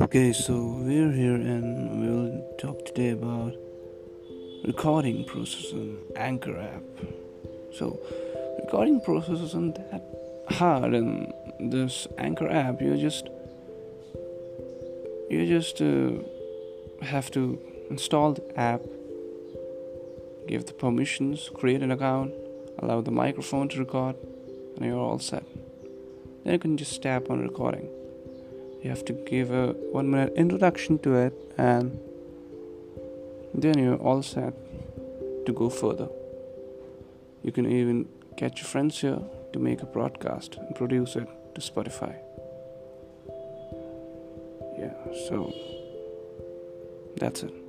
Okay, so we're here and we'll talk today about recording process in Anchor app. So, recording process isn't that hard in this Anchor app. You just you just uh, have to install the app, give the permissions, create an account, allow the microphone to record, and you're all set. Then you can just tap on recording you have to give a one minute introduction to it and then you're all set to go further. You can even catch your friends here to make a broadcast and produce it to spotify. Yeah so that's it